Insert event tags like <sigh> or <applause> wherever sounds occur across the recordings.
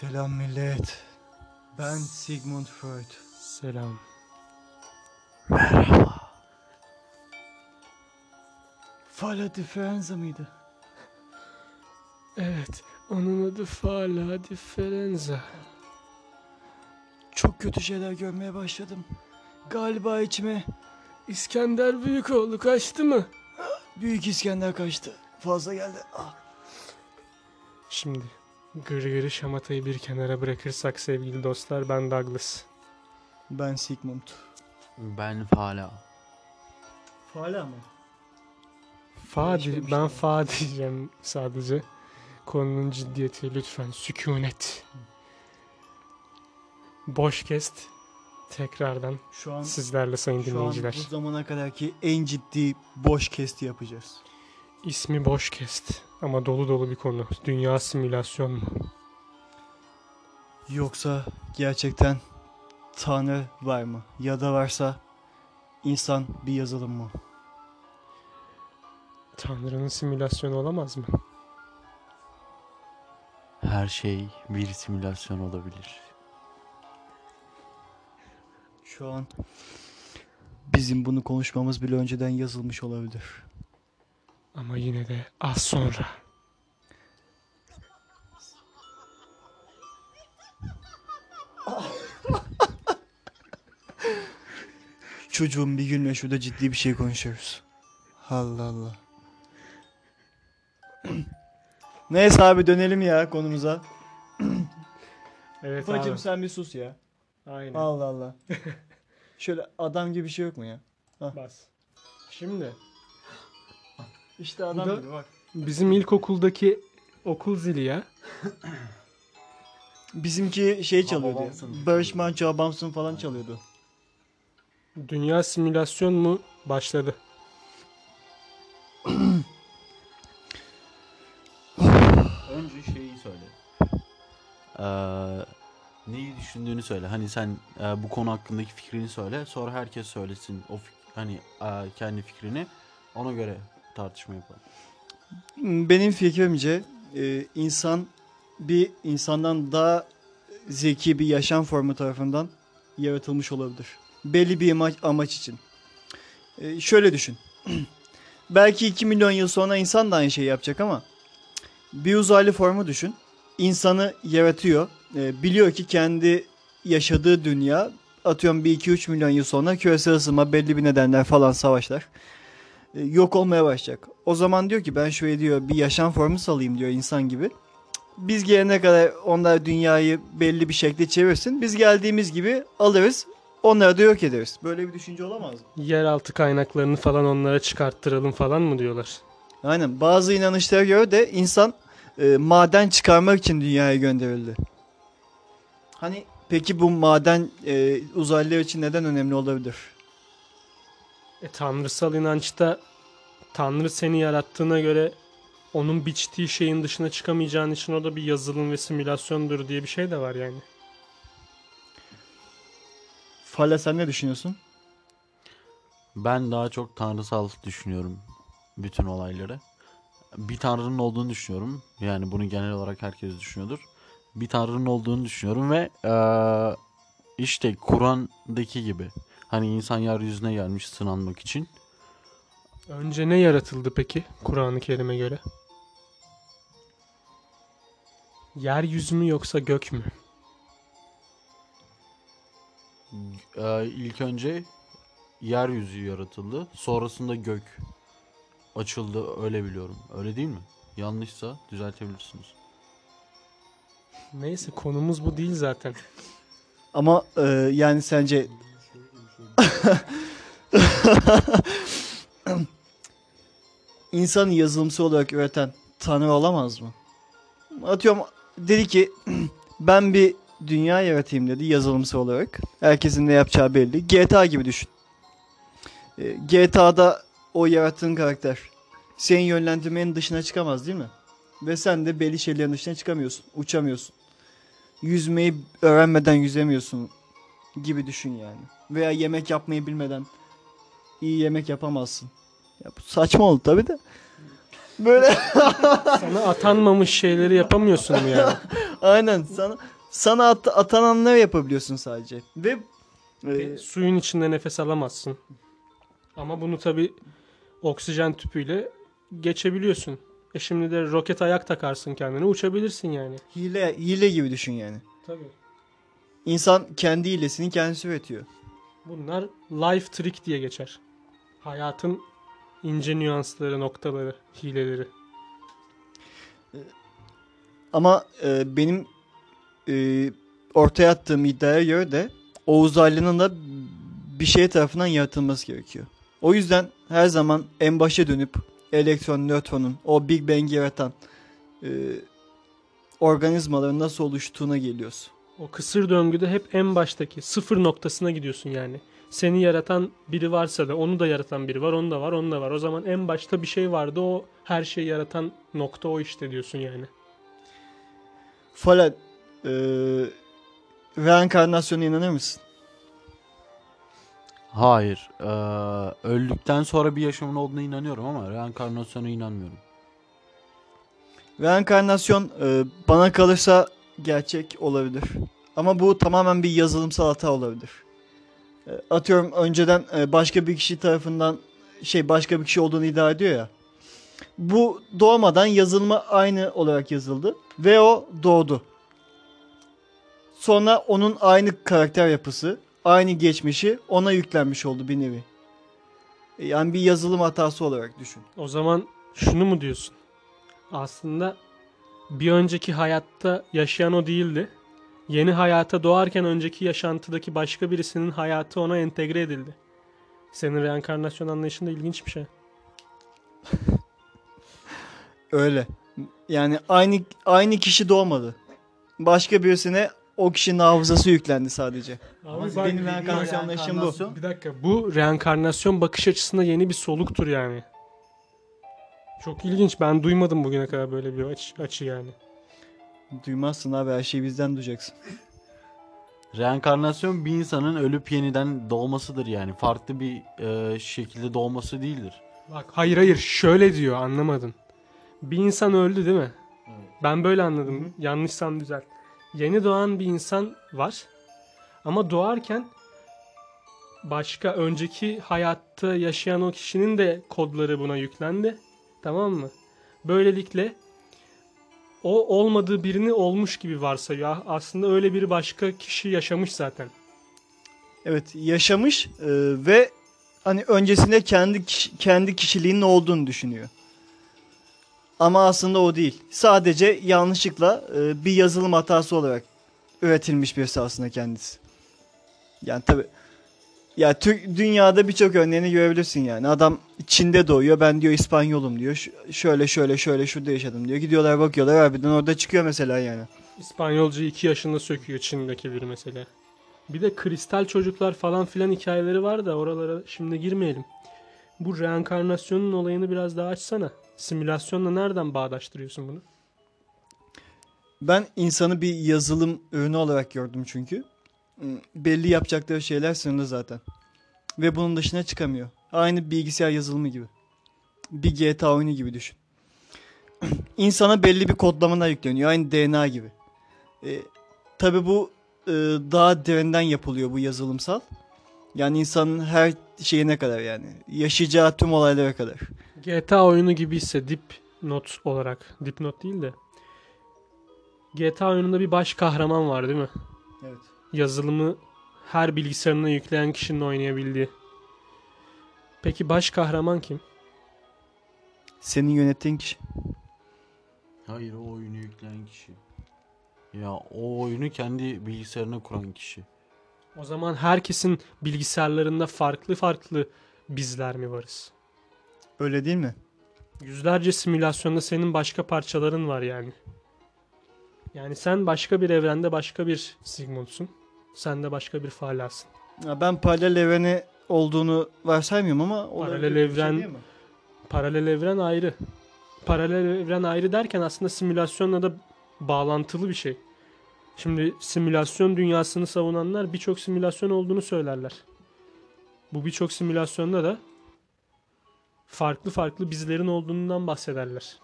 Selam millet. Ben Sigmund Freud. Selam. Fala differenza mıydı? Evet, onun adı Fala Differenza. Çok kötü şeyler görmeye başladım. Galiba içime İskender Büyükoğlu kaçtı mı? Büyük İskender kaçtı. Fazla geldi. Ah. Şimdi gırgırı şamatayı bir kenara bırakırsak sevgili dostlar ben Douglas. Ben Sigmund. Ben Fala. Fala mı? Fa di- ben fa diyeceğim sadece. Konunun ciddiyeti lütfen sükunet. Boş kest tekrardan Şu an sizlerle sayın şu an dinleyiciler. bu zamana kadarki en ciddi boş kesti yapacağız. İsmi boş kest ama dolu dolu bir konu. Dünya simülasyon mu? Yoksa gerçekten Tanrı var mı? Ya da varsa insan bir yazılım mı? Tanrı'nın simülasyonu olamaz mı? Her şey bir simülasyon olabilir. Şu an bizim bunu konuşmamız bile önceden yazılmış olabilir. Ama yine de az sonra. <laughs> Çocuğum bir gün şurada ciddi bir şey konuşuyoruz. Allah Allah. <clears throat> Neyse abi dönelim ya konumuza. <clears throat> Evet Bacım abi. sen bir sus ya. Aynen. Allah Allah. <laughs> Şöyle adam gibi bir şey yok mu ya? Bas. Şimdi İşte adam da- gibi bak. bizim ilkokuldaki okul zili ya. <clears throat> Bizimki şey çalıyordu ya. Barış Manço falan çalıyordu. Dünya simülasyon mu başladı? <clears throat> Önce şeyi söyle. Ee, neyi düşündüğünü söyle. Hani sen e, bu konu hakkındaki fikrini söyle. Sonra herkes söylesin o fik- hani e, kendi fikrini. Ona göre tartışma yapalım. Benim fikrimce e, insan bir insandan daha zeki bir yaşam formu tarafından yaratılmış olabilir. Belli bir amaç, için. E, şöyle düşün. <clears throat> Belki 2 milyon yıl sonra insan da aynı şeyi yapacak ama bir uzaylı formu düşün. İnsanı yaratıyor. E, biliyor ki kendi yaşadığı dünya atıyorum bir 2-3 milyon yıl sonra küresel ısınma belli bir nedenler falan savaşlar yok olmaya başlayacak. O zaman diyor ki ben şöyle diyor bir yaşam formu salayım diyor insan gibi. Biz gelene kadar onlar dünyayı belli bir şekilde çevirsin. Biz geldiğimiz gibi alırız. Onları da yok ederiz. Böyle bir düşünce olamaz mı? Yeraltı kaynaklarını falan onlara çıkarttıralım falan mı diyorlar? Aynen. Bazı inanışlara göre de insan e, maden çıkarmak için dünyaya gönderildi. Hani peki bu maden e, uzaylılar için neden önemli olabilir? E, tanrısal inançta Tanrı seni yarattığına göre onun biçtiği şeyin dışına çıkamayacağın için o da bir yazılım ve simülasyondur diye bir şey de var yani. Fala sen ne düşünüyorsun? Ben daha çok tanrısal düşünüyorum bütün olayları. Bir tanrının olduğunu düşünüyorum. Yani bunu genel olarak herkes düşünüyordur. Bir tanrının olduğunu düşünüyorum ve eee, işte Kur'an'daki gibi. Hani insan yeryüzüne gelmiş sınanmak için. Önce ne yaratıldı peki Kur'an-ı Kerim'e göre? Yeryüzü mü yoksa gök mü? Eee ilk önce yeryüzü yaratıldı. Sonrasında gök açıldı öyle biliyorum. Öyle değil mi? Yanlışsa düzeltebilirsiniz. Neyse konumuz bu değil zaten. Ama e, yani sence insanı yazılımsal olarak üreten Tanrı olamaz mı? Atıyorum dedi ki <clears throat> ben bir dünya yaratayım dedi yazılımsal olarak. Herkesin ne yapacağı belli. GTA gibi düşün. E, GTA'da o yarattığın karakter senin yönlendirmenin dışına çıkamaz değil mi? Ve sen de belli şeylerin dışına çıkamıyorsun. Uçamıyorsun. Yüzmeyi öğrenmeden yüzemiyorsun gibi düşün yani. Veya yemek yapmayı bilmeden iyi yemek yapamazsın. Ya bu saçma oldu tabi de. Böyle <laughs> Sana atanmamış şeyleri yapamıyorsun mu yani? <laughs> aynen sana sana at, atananları yapabiliyorsun sadece. Ve e, E, Suyun içinde nefes alamazsın. Ama bunu tabi oksijen tüpüyle geçebiliyorsun. E şimdi de roket ayak takarsın kendine uçabilirsin yani. hile hile gibi düşün yani. Tabii. İnsan kendi hilesini kendisi üretiyor. Bunlar life trick diye geçer. Hayatın ince nüansları, noktaları, hileleri. Ama e, benim e, ortaya attığım iddiaya göre de o uzaylının da bir şey tarafından yaratılması gerekiyor. O yüzden her zaman en başa dönüp elektron, nötronun, o Big Bang'i yaratan e, organizmaların nasıl oluştuğuna geliyoruz. O kısır döngüde hep en baştaki sıfır noktasına gidiyorsun yani. Seni yaratan biri varsa da onu da yaratan biri var, onu da var, onu da var. O zaman en başta bir şey vardı. O her şeyi yaratan nokta o işte diyorsun yani. Falan e, reenkarnasyona inanır mısın? Hayır. Ee, öldükten sonra bir yaşamın olduğuna inanıyorum ama reenkarnasyona inanmıyorum. Reenkarnasyon e, bana kalırsa gerçek olabilir. Ama bu tamamen bir yazılımsal hata olabilir. E, atıyorum önceden e, başka bir kişi tarafından şey başka bir kişi olduğunu iddia ediyor ya. Bu doğmadan yazılma aynı olarak yazıldı ve o doğdu. Sonra onun aynı karakter yapısı, aynı geçmişi ona yüklenmiş oldu bir nevi. E, Yani bir yazılım hatası olarak düşün. O zaman şunu mu diyorsun? Aslında bir önceki hayatta yaşayan o değildi. Yeni hayata doğarken önceki yaşantıdaki başka birisinin hayatı ona entegre edildi. Senin reenkarnasyon anlayışın da ilginç bir şey. <laughs> Öyle. Yani aynı aynı kişi doğmadı. Başka birisine o kişinin hafızası yüklendi sadece. Abi bak, benim reenkarnasyon anlayışım bu. Bir dakika bu reenkarnasyon bakış açısında yeni bir soluktur yani. Çok ilginç. Ben duymadım bugüne kadar böyle bir açı, açı yani. Duymazsın abi her şeyi bizden duyacaksın. <laughs> Reenkarnasyon bir insanın ölüp yeniden doğmasıdır yani. Farklı bir e, şekilde doğması değildir. Bak hayır hayır şöyle diyor anlamadın. Bir insan öldü değil mi? Ben böyle anladım. Yanlışsam düzelt. Yeni doğan bir insan var. Ama doğarken başka önceki hayatta yaşayan o kişinin de kodları buna yüklendi. Tamam mı? Böylelikle o olmadığı birini olmuş gibi varsayıyor. Aslında öyle bir başka kişi yaşamış zaten. Evet yaşamış e, ve hani öncesinde kendi kendi kişiliğinin olduğunu düşünüyor. Ama aslında o değil. Sadece yanlışlıkla e, bir yazılım hatası olarak üretilmiş birisi aslında kendisi. Yani tabi ya Türk dünyada birçok örneğini görebilirsin yani. Adam Çin'de doğuyor. Ben diyor İspanyolum diyor. Ş- şöyle şöyle şöyle şurada yaşadım diyor. Gidiyorlar bakıyorlar harbiden orada çıkıyor mesela yani. İspanyolca 2 yaşında söküyor Çin'deki bir mesela. Bir de kristal çocuklar falan filan hikayeleri var da oralara şimdi girmeyelim. Bu reenkarnasyonun olayını biraz daha açsana. Simülasyonla nereden bağdaştırıyorsun bunu? Ben insanı bir yazılım ürünü olarak gördüm çünkü. Hmm, Belli yapacakları şeyler sınırlı zaten. Ve bunun dışına çıkamıyor. Aynı bilgisayar yazılımı gibi. Bir GTA oyunu gibi düşün. <clears throat> İnsana belli bir kodlamalar yükleniyor. Aynı DNA gibi. E, Tabi bu e, daha derinden yapılıyor bu yazılımsal. Yani insanın her şeyine kadar yani. Yaşayacağı tüm olaylara kadar. GTA oyunu gibi ise dipnot olarak, dipnot değil de GTA oyununda bir baş kahraman var değil mi? Evet. Yazılımı her bilgisayarına yükleyen kişinin oynayabildiği. Peki baş kahraman kim? Senin yönettiğin kişi. Hayır o oyunu yükleyen kişi. Ya o oyunu kendi bilgisayarına kuran kişi. O zaman herkesin bilgisayarlarında farklı farklı bizler mi varız? Öyle değil mi? Yüzlerce simülasyonda senin başka parçaların var yani. Yani sen başka bir evrende başka bir Sigmund'sun. Sen de başka bir Falas'ın. Ya ben paralel evreni olduğunu varsaymıyorum ama Paralel şey evren- mi? Paralel evren ayrı. Paralel evren ayrı derken aslında simülasyonla da bağlantılı bir şey. Şimdi simülasyon dünyasını savunanlar birçok simülasyon olduğunu söylerler. Bu birçok simülasyonda da farklı farklı bizlerin olduğundan bahsederler.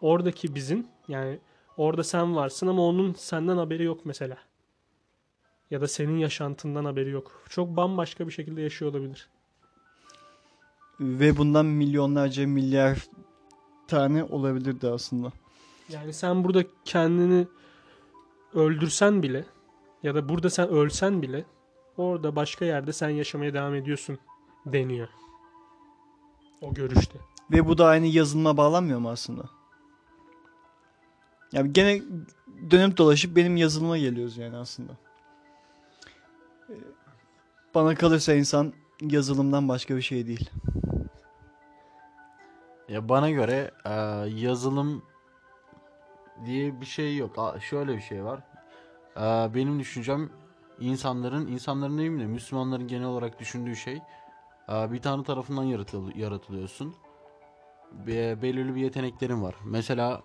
Oradaki bizim yani orada sen varsın ama onun senden haberi yok mesela. Ya da senin yaşantından haberi yok. Çok bambaşka bir şekilde yaşıyor olabilir. Ve bundan milyonlarca milyar tane olabilirdi aslında. Yani sen burada kendini öldürsen bile ya da burada sen ölsen bile orada başka yerde sen yaşamaya devam ediyorsun deniyor. O görüşte. Ve bu da aynı yazılıma bağlanmıyor mu aslında? Yani gene dönüp dolaşıp benim yazılıma geliyoruz yani aslında. Bana kalırsa insan yazılımdan başka bir şey değil. Ya bana göre e, yazılım diye bir şey yok. Şöyle bir şey var. E, benim düşüncem insanların, insanların değil de Müslümanların genel olarak düşündüğü şey e, bir tanrı tarafından yaratıl yaratılıyorsun. Be- belirli bir yeteneklerin var. Mesela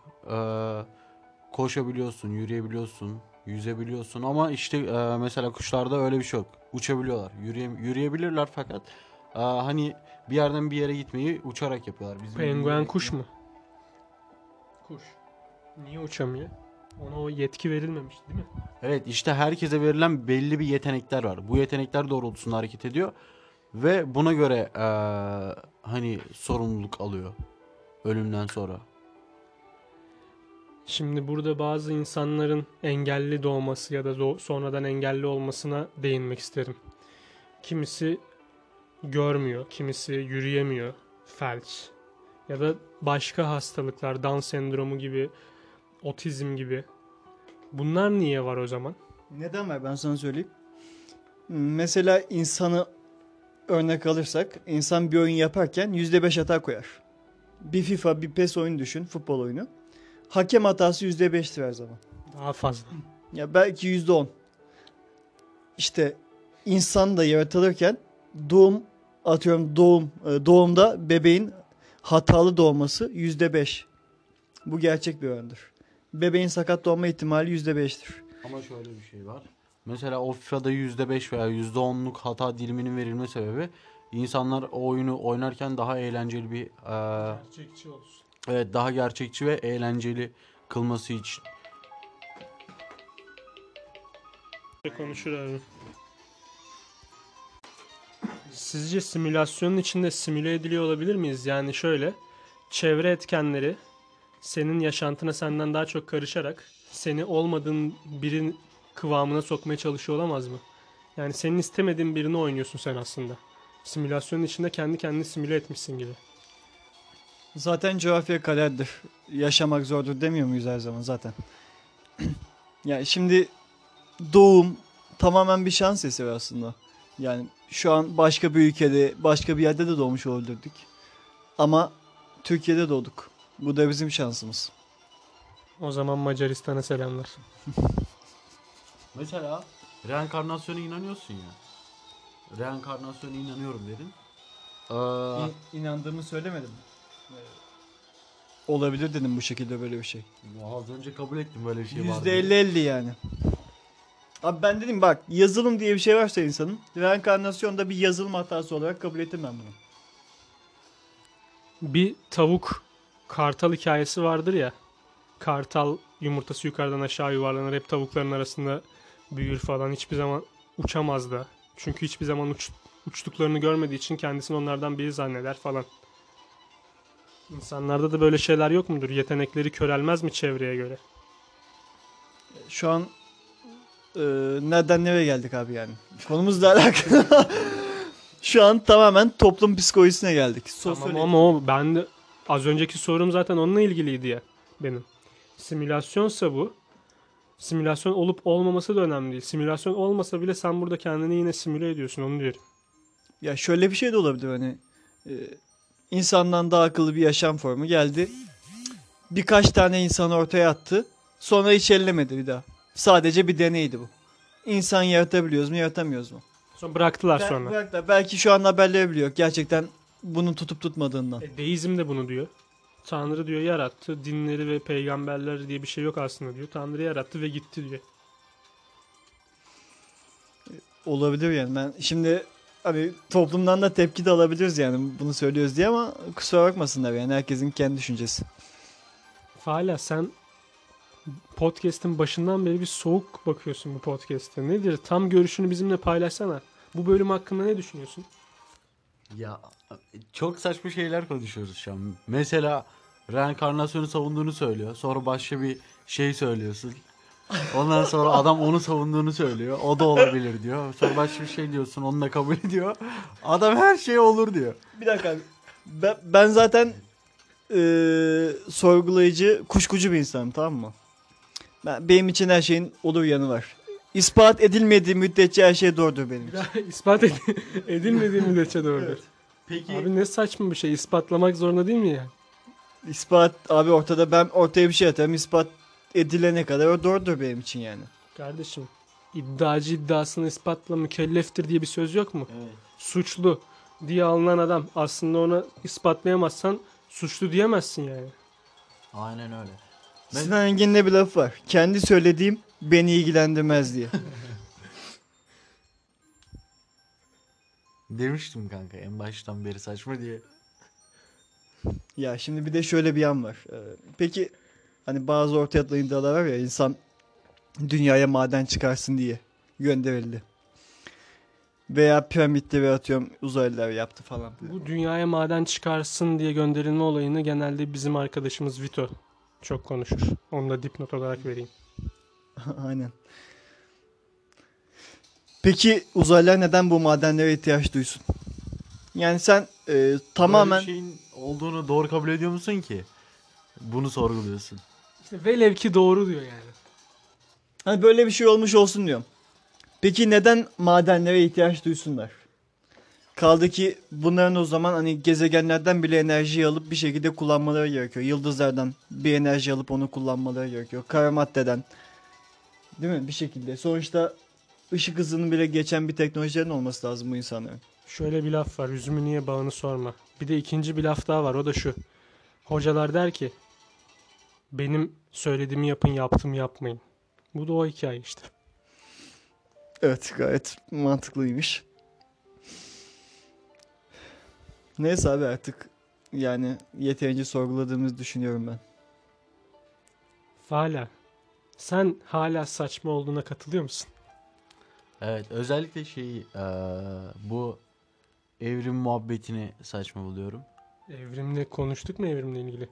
koşabiliyorsun, yürüyebiliyorsun, yüzebiliyorsun ama işte e, mesela kuşlarda öyle bir şey yok. Uçabiliyorlar, yürüye, yürüyebilirler fakat e, hani bir yerden bir yere gitmeyi uçarak yapıyorlar. Bizim Penguen kuş mu? Kuş. Niye uçamıyor? Ona o yetki verilmemiş değil mi? Evet işte herkese verilen belli bir yetenekler var. Bu yetenekler doğrultusunda hareket ediyor ve buna göre e, hani sorumluluk alıyor ölümden sonra. Şimdi burada bazı insanların engelli doğması ya da sonradan engelli olmasına değinmek isterim. Kimisi görmüyor, kimisi yürüyemiyor, felç ya da başka hastalıklar, Down sendromu gibi, otizm gibi. Bunlar niye var o zaman? Neden var ben sana söyleyeyim. Mesela insanı örnek alırsak insan bir oyun yaparken %5 hata koyar. Bir FIFA bir PES oyunu düşün futbol oyunu. Hakem hatası %5'tir her zaman. Daha fazla. Ya belki %10. İşte insan da yaratılırken doğum atıyorum doğum e, doğumda bebeğin hatalı doğması %5. Bu gerçek bir orandır. Bebeğin sakat doğma ihtimali %5'tir. Ama şöyle bir şey var. Mesela o FIFA'da %5 veya %10'luk hata diliminin verilme sebebi insanlar o oyunu oynarken daha eğlenceli bir e, Gerçekçi olsun. Evet daha gerçekçi ve eğlenceli kılması için. Konuşur abi. Sizce simülasyonun içinde simüle ediliyor olabilir miyiz? Yani şöyle, çevre etkenleri senin yaşantına senden daha çok karışarak seni olmadığın birin kıvamına sokmaya çalışıyor olamaz mı? Yani senin istemediğin birini oynuyorsun sen aslında. Simülasyonun içinde kendi kendini simüle etmişsin gibi. Zaten coğrafya kaderdir. Yaşamak zordur demiyor muyuz her zaman zaten? <clears throat> yani şimdi doğum tamamen bir şans eseri aslında. Yani şu an başka bir ülkede, başka bir yerde de doğmuş olabilirdik. Ama Türkiye'de doğduk. Bu da bizim şansımız. O zaman Macaristan'a selamlar. <laughs> Mesela reenkarnasyona inanıyorsun ya. Reenkarnasyona inanıyorum dedin. Ee, inandığımı söylemedim. Olabilir dedim bu şekilde böyle bir şey. az önce kabul ettim böyle bir şey var. %50-50 yani. Abi ben dedim bak yazılım diye bir şey varsa insanın reenkarnasyonda bir yazılım hatası olarak kabul ettim ben bunu. Bir tavuk kartal hikayesi vardır ya. Kartal yumurtası yukarıdan aşağı yuvarlanır. Hep tavukların arasında büyür falan. Hiçbir zaman uçamaz da. Çünkü hiçbir zaman uç, uçtuklarını görmediği için kendisini onlardan biri zanneder falan. İnsanlarda da böyle şeyler yok mudur? Yetenekleri körelmez mi çevreye göre? Şu an e, nereden nereye geldik abi yani? Konumuzla <laughs> alakalı. Şu an tamamen toplum psikolojisine geldik. Tamam Sosyoloji. ama o ben de az önceki sorum zaten onunla ilgiliydi ya benim. Simülasyonsa bu. Simülasyon olup olmaması da önemli değil. Simülasyon olmasa bile sen burada kendini yine simüle ediyorsun onu diyorum. Ya şöyle bir şey de olabilir hani e, insandan daha akıllı bir yaşam formu geldi. Birkaç tane insan ortaya attı. Sonra hiç ellemedi bir daha. Sadece bir deneydi bu. İnsan yaratabiliyoruz mu yaratamıyoruz mu? Sonra bıraktılar Bel- sonra. bıraktılar. Belki şu an haberleri bile yok. Gerçekten bunun tutup tutmadığından. E, deizm de bunu diyor. Tanrı diyor yarattı. Dinleri ve peygamberler diye bir şey yok aslında diyor. Tanrı yarattı ve gitti diyor. Olabilir yani. Ben şimdi hani toplumdan da tepki de alabiliriz yani bunu söylüyoruz diye ama kusura bakmasınlar yani herkesin kendi düşüncesi. Fala sen podcast'in başından beri bir soğuk bakıyorsun bu podcast'e. Nedir? Tam görüşünü bizimle paylaşsana. Bu bölüm hakkında ne düşünüyorsun? Ya çok saçma şeyler konuşuyoruz şu an. Mesela reenkarnasyonu savunduğunu söylüyor. Sonra başka bir şey söylüyorsun. Ondan sonra adam onu savunduğunu söylüyor. O da olabilir diyor. Sonra başka bir şey diyorsun. Onu da kabul ediyor. Adam her şey olur diyor. Bir dakika abi. Ben, ben zaten eee, sorgulayıcı, kuşkucu bir insanım tamam mı? Ben, benim için her şeyin olur yanı var. İspat edilmediği müddetçe her şey doğrudur benim için. Ya <laughs> ispat ed- edilmediği müddetçe doğrudur. Peki Abi ne saçma bir şey. İspatlamak zorunda değil mi yani? İspat abi ortada ben ortaya bir şey atarım. İspat edilene kadar o doğrudur benim için yani. Kardeşim iddiacı iddiasını ispatla mükelleftir diye bir söz yok mu? Evet. Suçlu diye alınan adam aslında ona ispatlayamazsan suçlu diyemezsin yani. Aynen öyle. Ben- Sinan Engin'de bir laf var. Kendi söylediğim beni ilgilendirmez diye. <laughs> Demiştim kanka en baştan beri saçma diye. Ya şimdi bir de şöyle bir yan var. Ee, peki hani bazı ortaya atılan iddialar var ya insan dünyaya maden çıkarsın diye gönderildi. Veya piramitleri atıyorum uzaylılar yaptı falan. Bu dünyaya maden çıkarsın diye gönderilme olayını genelde bizim arkadaşımız Vito çok konuşur. Onu da dipnot olarak vereyim. <laughs> Aynen. Peki uzaylılar neden bu madenlere ihtiyaç duysun? Yani sen e, tamamen Böyle bir şeyin olduğunu doğru kabul ediyor musun ki? Bunu sorguluyorsun. İşte velev ki doğru diyor yani. hani böyle bir şey olmuş olsun diyorum. Peki neden madenlere ihtiyaç duysunlar? Kaldı ki bunların o zaman hani gezegenlerden bile enerji alıp bir şekilde kullanmaları gerekiyor. Yıldızlardan bir enerji alıp onu kullanmaları gerekiyor. Kara maddeden. Değil mi? Bir şekilde. Sonuçta ışık hızını bile geçen bir teknolojilerin olması lazım bu insanların. Şöyle bir laf var. Üzümü niye bağını sorma. Bir de ikinci bir laf daha var. O da şu. Hocalar der ki benim söylediğimi yapın yaptım yapmayın. Bu da o hikaye işte. Evet gayet mantıklıymış. Neyse abi artık yani yeterince sorguladığımızı düşünüyorum ben. Hala. Sen hala saçma olduğuna katılıyor musun? Evet özellikle şeyi eee, bu evrim muhabbetini saçma buluyorum. Evrimle konuştuk mu evrimle ilgili?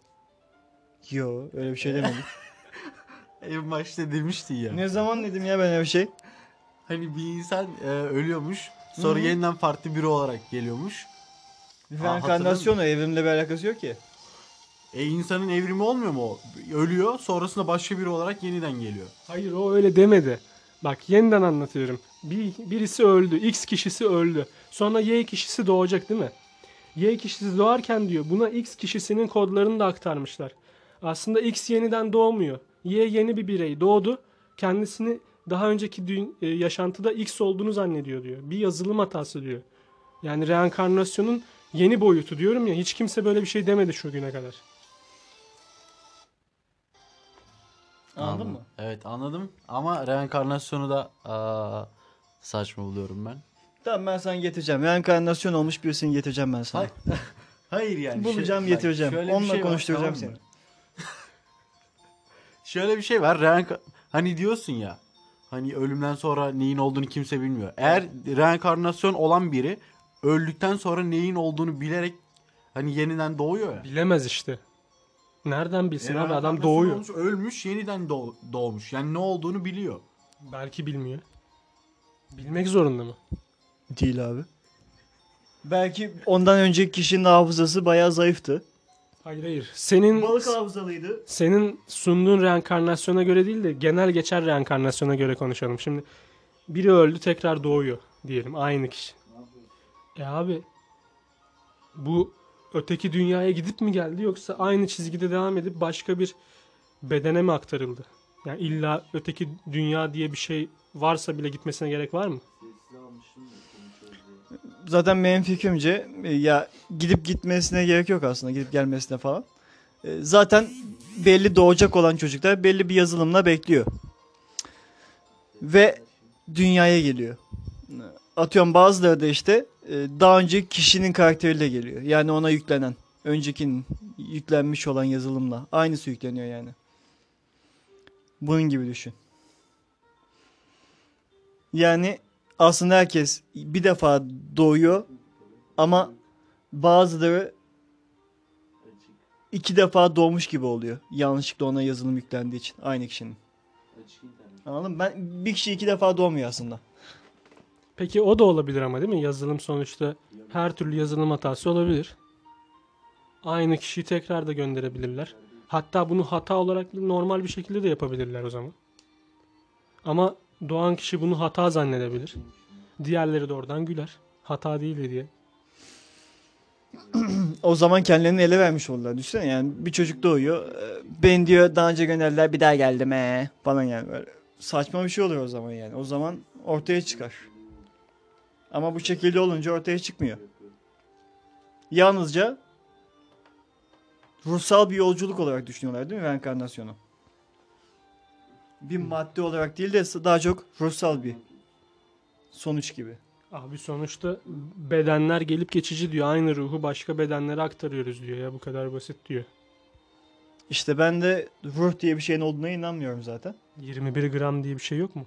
Yo öyle bir şey demedim. <laughs> En başta demiştin ya. ne zaman dedim ya ben öyle bir şey? Hani bir insan eee, ölüyormuş sonra Hı hı. yeniden farklı biri olarak geliyormuş. Reenkarnasyon o evrimle bir alakası yok ki. E insanın evrimi olmuyor mu o? Ölüyor sonrasında başka biri olarak yeniden geliyor. Hayır o öyle demedi. Bak yeniden anlatıyorum. Bir, birisi öldü. X kişisi öldü. Sonra Y kişisi doğacak değil mi? Y kişisi doğarken diyor buna X kişisinin kodlarını da aktarmışlar. Aslında X yeniden doğmuyor. Y yeni bir birey doğdu. Kendisini daha önceki dü- e, yaşantıda X olduğunu zannediyor diyor. Bir yazılım hatası diyor. Yani reenkarnasyonun yeni boyutu diyorum ya hiç kimse böyle bir şey demedi şu güne kadar. Anladın Anladım. mı? Evet anladım ama reenkarnasyonu da aa, saçma buluyorum ben. Tamam ben sana getireceğim. Reenkarnasyon olmuş birisini getireceğim ben sana. Hayır. <laughs> Hayır yani. Bulacağım Şey- getireceğim. Onunla şey var, konuşturacağım tamam mı? seni. Şöyle bir şey var. Reenka- hani diyorsun ya. Hani ölümden sonra neyin olduğunu kimse bilmiyor. Eğer reenkarnasyon olan biri öldükten sonra neyin olduğunu bilerek hani yeniden doğuyor ya. Bilemez işte. Nereden bilsin E, abi adam doğuyor. olmuş, ölmüş yeniden doğ- doğmuş. Yani ne olduğunu biliyor. Belki bilmiyor. Bilmek zorunda mı? Değil abi. Belki ondan önceki kişinin hafızası bayağı zayıftı. Hayır hayır. Senin Balık hafızalıydı. senin sunduğun reenkarnasyona göre değil de genel geçer reenkarnasyona göre konuşalım. Şimdi biri öldü tekrar doğuyor diyelim aynı kişi. E abi bu öteki dünyaya gidip mi geldi yoksa aynı çizgide devam edip başka bir bedene mi aktarıldı? Yani illa öteki dünya diye bir şey varsa bile gitmesine gerek var mı? Zaten benim fikrimce e, ya gidip gitmesine gerek yok aslında gidip gelmesine falan. E, Zaten belli doğacak olan çocuklar belli bir yazılımla bekliyor. Ve dünyaya geliyor. atıyorum bazıları da işte e, daha önce kişinin karakteriyle geliyor. Yani ona yüklenen. Öncekinin yüklenmiş olan yazılımla. Aynısı yükleniyor yani. Bunun gibi düşün. Yani aslında herkes bir defa doğuyor ama bazıları iki defa doğmuş gibi oluyor. Yanlışlıkla ona yazılım yüklendiği için aynı kişinin. Anladın mı? Ben bir kişi iki defa doğmuyor aslında. Peki o da olabilir ama değil mi? Yazılım sonuçta her türlü yazılım hatası olabilir. Aynı kişiyi tekrar da gönderebilirler. Hatta bunu hata olarak normal bir şekilde de yapabilirler o zaman. Ama doğan kişi bunu hata zannedebilir. Diğerleri de oradan güler. Hata değil diye. <clears throat> O zaman kendilerini ele vermiş oldular. Düşünsene yani bir çocuk doğuyor. e, Ben diyor daha önce gönderdiler bir daha geldim ee falan yani. Böyle saçma bir şey oluyor o zaman yani. O zaman ortaya çıkar. Ama bu şekilde olunca ortaya çıkmıyor. Yalnızca ruhsal bir yolculuk olarak düşünüyorlar değil mi reenkarnasyonu? Bir madde olarak değil de daha çok ruhsal bir sonuç gibi. Abi sonuçta bedenler gelip geçici diyor. Aynı ruhu başka bedenlere aktarıyoruz diyor ya. Bu kadar basit diyor. İşte ben de ruh diye bir şeyin olduğuna inanmıyorum zaten. 21 gram diye bir şey yok mu?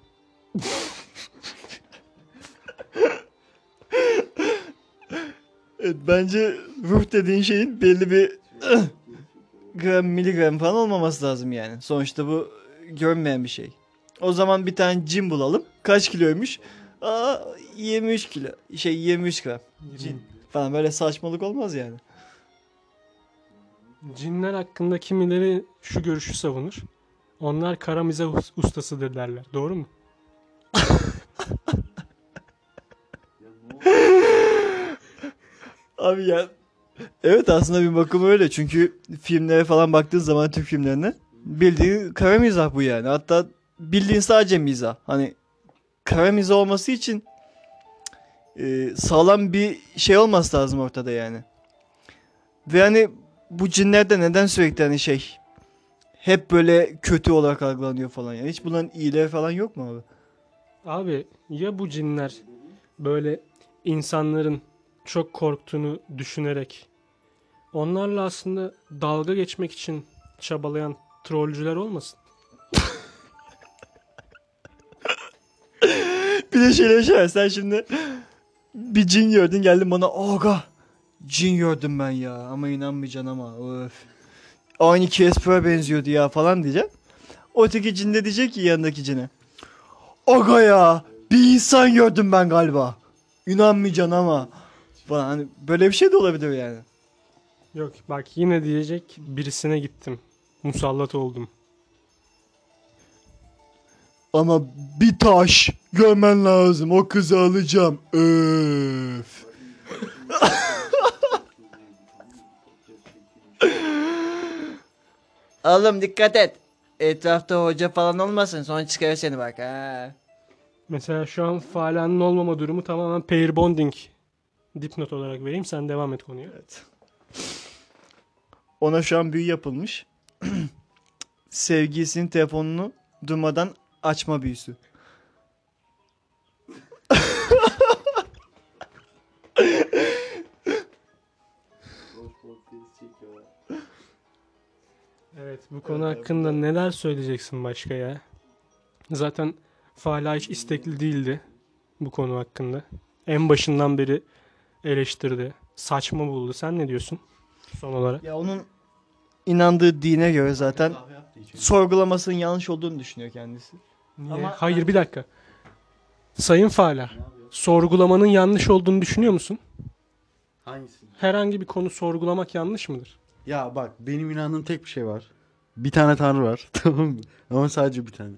Evet, bence ruh dediğin şeyin belli bir <clears throat> gram miligram falan olmaması lazım yani. Sonuçta bu görünmeyen bir şey. O zaman bir tane cin bulalım. Kaç kiloymuş? Aa 23 kilo. Şey 23 gram. Cin. Falan böyle saçmalık olmaz yani. Cinler hakkında kimileri şu görüşü savunur. Onlar kara mizah us- ustasıdır derler. Doğru mu? <laughs> Abi ya evet aslında bir bakıma öyle. Çünkü filmlere falan baktığın zaman Türk filmlerine bildiğin kara mizah bu yani. Hatta bildiğin sadece mizah. Hani kara mizah olması için e, sağlam bir şey olması lazım ortada yani. Ve hani bu cinler de neden sürekli hani şey hep böyle kötü olarak algılanıyor falan yani. Hiç bunların iyileri falan yok mu abi? Abi ya bu cinler böyle insanların çok korktuğunu düşünerek onlarla aslında dalga geçmek için çabalayan trollcüler olmasın? <laughs> Bir de şöyle şey. Sen şimdi bir cin gördün geldin bana aga cin gördüm ben ya ama inanmayacaksın ama öf. Aynı Casper'a benziyordu ya falan diyeceksin. Öteki cin de diyecek ki yanındaki cine. Aga ya bir insan gördüm ben galiba. İnanmayacaksın ama. Falan hani böyle bir şey de olabilir yani. Yok bak yine diyecek birisine gittim. Musallat oldum. Ama bir taş görmen lazım. O kızı alacağım. Öf. Oğlum dikkat et. Etrafta hoca falan olmasın. Sonra çıkarır seni bak ha. Mesela şu an falanın olmama durumu tamamen pair bonding dipnot olarak vereyim sen devam et konuya. Evet. Ona şu an büyü yapılmış. <clears throat> Sevgilisinin telefonunu durmadan açma büyüsü. Evet bu konu hakkında neler söyleyeceksin başka ya? Zaten Fala hiç istekli değildi bu konu hakkında. En başından beri eleştirdi. Saçma buldu. Sen ne diyorsun son olarak? Ya onun inandığı dine göre zaten sorgulamasının yanlış olduğunu düşünüyor kendisi. Niye? Ama- Hayır bir dakika. Sayın Fala, sorgulamanın yanlış olduğunu düşünüyor musun? Hangisi? Herhangi bir konu sorgulamak yanlış mıdır? Ya bak benim inandığım tek bir şey var. Bir tane tanrı var. <laughs> Tamam mı? Ama sadece bir tane. <laughs>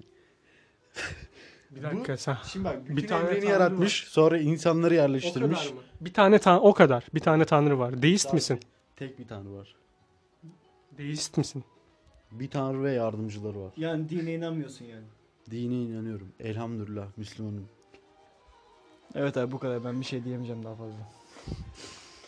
Bir dakika sen. Şimdi bak Bir tane evreni tanrı yaratmış. Sonra insanları O yerleştirmiş. kadar mı? Bir tane tan o kadar. Bir tane tanrı var. Deist misin? Tek bir tanrı var. Deist misin? Bir tanrı ve yardımcıları var. Yani dine inanmıyorsun yani. Dine inanıyorum. Elhamdülillah Müslümanım. Evet abi bu kadar ben bir şey diyemeyeceğim daha fazla.